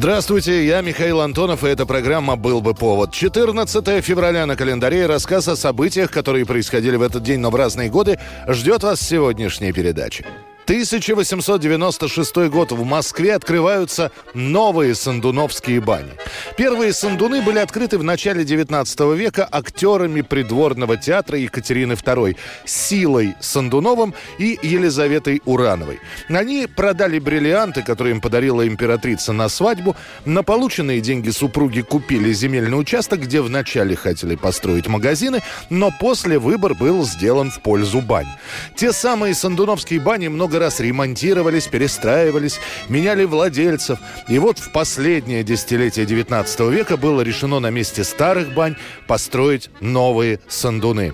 Здравствуйте, я Михаил Антонов, и эта программа «Был бы повод». 14 февраля на календаре рассказ о событиях, которые происходили в этот день, но в разные годы, ждет вас сегодняшней передаче. 1896 год. В Москве открываются новые сандуновские бани. Первые сандуны были открыты в начале 19 века актерами придворного театра Екатерины II Силой Сандуновым и Елизаветой Урановой. Они продали бриллианты, которые им подарила императрица на свадьбу. На полученные деньги супруги купили земельный участок, где вначале хотели построить магазины, но после выбор был сделан в пользу бань. Те самые сандуновские бани много раз ремонтировались, перестраивались, меняли владельцев. И вот в последнее десятилетие 19 века было решено на месте старых бань построить новые сандуны.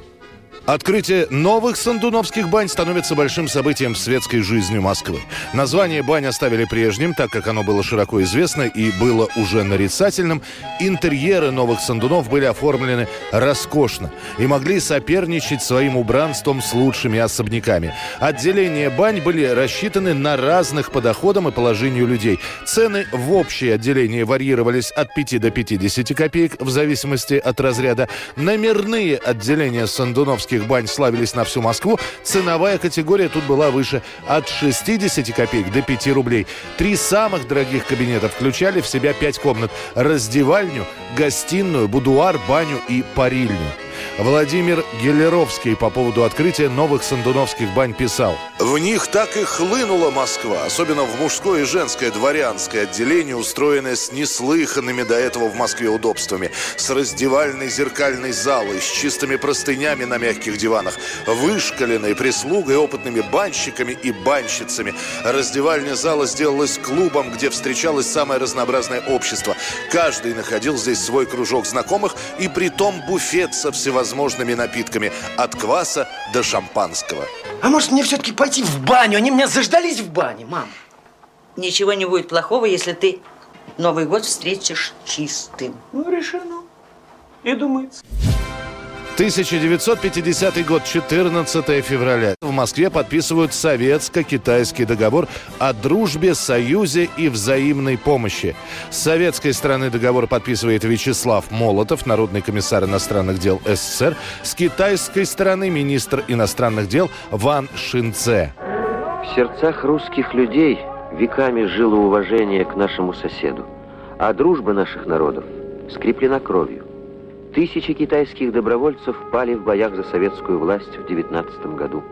Открытие новых сандуновских бань становится большим событием в светской жизни Москвы. Название бань оставили прежним, так как оно было широко известно и было уже нарицательным. Интерьеры новых сандунов были оформлены роскошно и могли соперничать своим убранством с лучшими особняками. Отделения бань были рассчитаны на разных по доходам и положению людей. Цены в общее отделение варьировались от 5 до 50 копеек в зависимости от разряда. Номерные отделения сандуновских бань славились на всю Москву. Ценовая категория тут была выше от 60 копеек до 5 рублей. Три самых дорогих кабинета включали в себя 5 комнат. Раздевальню, гостиную, будуар, баню и парильню. Владимир Гелеровский по поводу открытия новых сандуновских бань писал. В них так и хлынула Москва, особенно в мужское и женское дворянское отделение, устроенное с неслыханными до этого в Москве удобствами, с раздевальной зеркальной залой, с чистыми простынями на мягких диванах, вышкаленной прислугой, опытными банщиками и банщицами. Раздевальня зала сделалась клубом, где встречалось самое разнообразное общество. Каждый находил здесь свой кружок знакомых и притом буфет со всевозможными напитками, от кваса до шампанского. А может мне все-таки пойти в баню? Они меня заждались в бане, мам. Ничего не будет плохого, если ты Новый год встретишь чистым. Ну, решено. И думается. 1950 год, 14 февраля. В Москве подписывают советско-китайский договор о дружбе, союзе и взаимной помощи. С советской стороны договор подписывает Вячеслав Молотов, народный комиссар иностранных дел СССР. С китайской стороны министр иностранных дел Ван Шинце. В сердцах русских людей веками жило уважение к нашему соседу, а дружба наших народов скреплена кровью. Тысячи китайских добровольцев пали в боях за советскую власть в 19 году.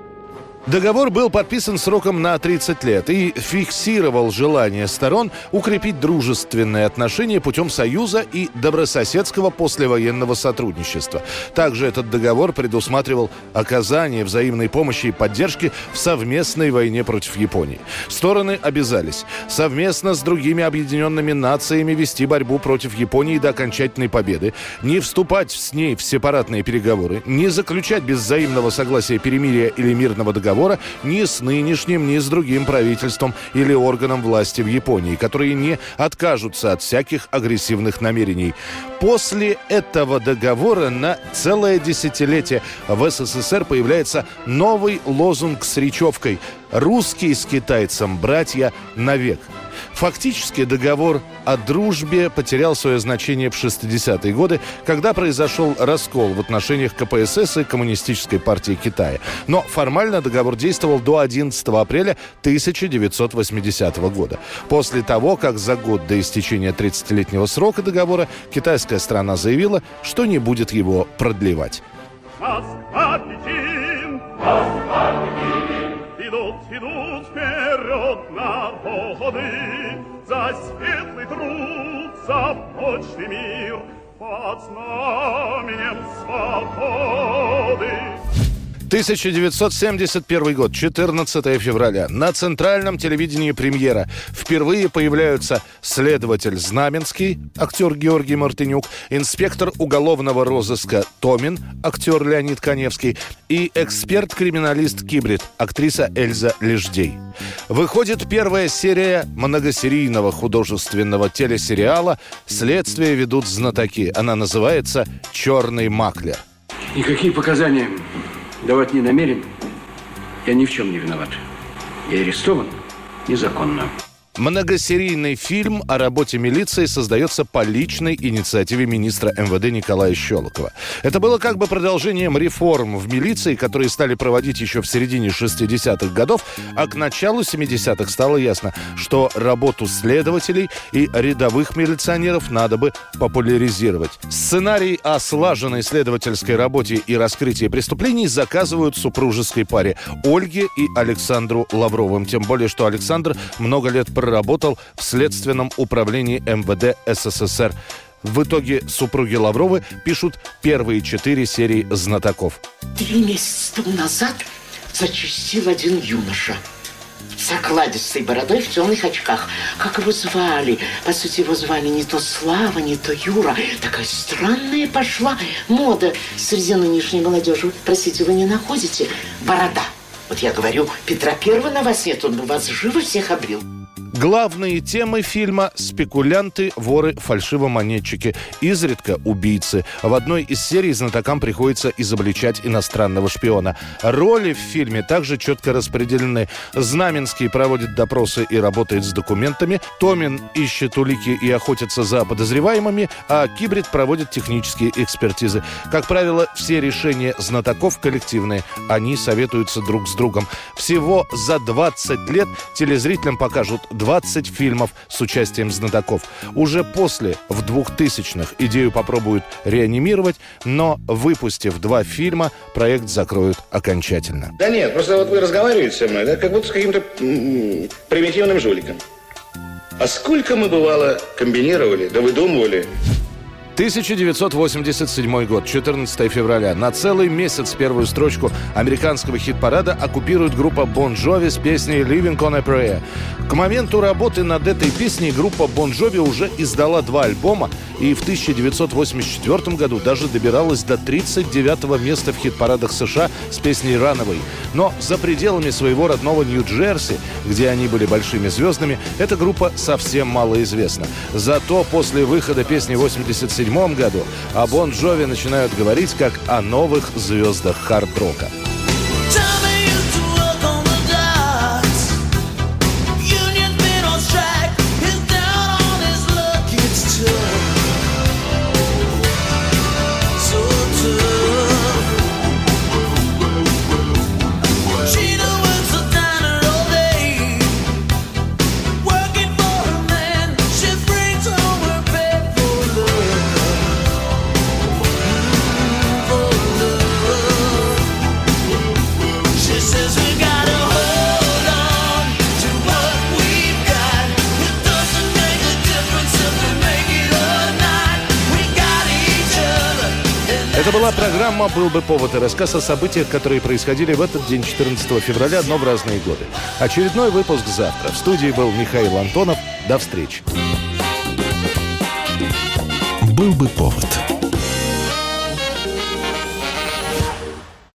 Договор был подписан сроком на 30 лет и фиксировал желание сторон укрепить дружественные отношения путем союза и добрососедского послевоенного сотрудничества. Также этот договор предусматривал оказание взаимной помощи и поддержки в совместной войне против Японии. Стороны обязались совместно с другими объединенными нациями вести борьбу против Японии до окончательной победы, не вступать с ней в сепаратные переговоры, не заключать без взаимного согласия перемирия или мирного договора ни с нынешним, ни с другим правительством или органом власти в Японии, которые не откажутся от всяких агрессивных намерений. После этого договора на целое десятилетие в СССР появляется новый лозунг с речевкой «Русские с китайцем, братья, навек». Фактически договор о дружбе потерял свое значение в 60-е годы, когда произошел раскол в отношениях КПСС и Коммунистической партии Китая. Но формально договор действовал до 11 апреля 1980 года. После того, как за год до истечения 30-летнего срока договора китайская страна заявила, что не будет его продлевать. Москва, Пекин, Москва, вперед народы за светлый труд, за прочный мир под знаменем свободы. 1971 год, 14 февраля. На центральном телевидении премьера. Впервые появляются следователь Знаменский, актер Георгий Мартынюк, инспектор уголовного розыска Томин, актер Леонид Коневский и эксперт-криминалист Кибрид, актриса Эльза Леждей. Выходит первая серия многосерийного художественного телесериала «Следствие ведут знатоки». Она называется «Черный маклер». Никакие показания давать не намерен. Я ни в чем не виноват. Я арестован незаконно. Многосерийный фильм о работе милиции создается по личной инициативе министра МВД Николая Щелокова. Это было как бы продолжением реформ в милиции, которые стали проводить еще в середине 60-х годов, а к началу 70-х стало ясно, что работу следователей и рядовых милиционеров надо бы популяризировать. Сценарий о слаженной следовательской работе и раскрытии преступлений заказывают супружеской паре Ольге и Александру Лавровым. Тем более, что Александр много лет проработал в Следственном управлении МВД СССР. В итоге супруги Лавровы пишут первые четыре серии «Знатоков». Три месяца тому назад зачастил один юноша с окладистой бородой в темных очках. Как его звали? По сути, его звали не то Слава, не то Юра. Такая странная пошла мода среди нынешней молодежи. Простите, вы не находите? Борода. Вот я говорю, Петра Первого на вас нет, он бы вас живо всех обрил. Главные темы фильма – спекулянты, воры, фальшивомонетчики, изредка убийцы. В одной из серий знатокам приходится изобличать иностранного шпиона. Роли в фильме также четко распределены. Знаменский проводит допросы и работает с документами, Томин ищет улики и охотится за подозреваемыми, а Кибрид проводит технические экспертизы. Как правило, все решения знатоков коллективные. Они советуются друг с другом. Всего за 20 лет телезрителям покажут 20 фильмов с участием знатоков. Уже после, в 2000-х, идею попробуют реанимировать, но, выпустив два фильма, проект закроют окончательно. Да нет, просто вот вы разговариваете со мной, да, как будто с каким-то примитивным жуликом. А сколько мы, бывало, комбинировали, да выдумывали 1987 год, 14 февраля. На целый месяц первую строчку американского хит-парада оккупирует группа Бон Джови с песней «Living on a Prayer». К моменту работы над этой песней группа Бон Джови уже издала два альбома и в 1984 году даже добиралась до 39 места в хит-парадах США с песней «Runaway». Но за пределами своего родного Нью-Джерси, где они были большими звездами, эта группа совсем мало известна. Зато после выхода песни 87 1977 году о Бон Джови начинают говорить как о новых звездах хард-рока. Была программа «Был бы повод» и рассказ о событиях, которые происходили в этот день, 14 февраля, но в разные годы. Очередной выпуск завтра. В студии был Михаил Антонов. До встречи. «Был бы повод»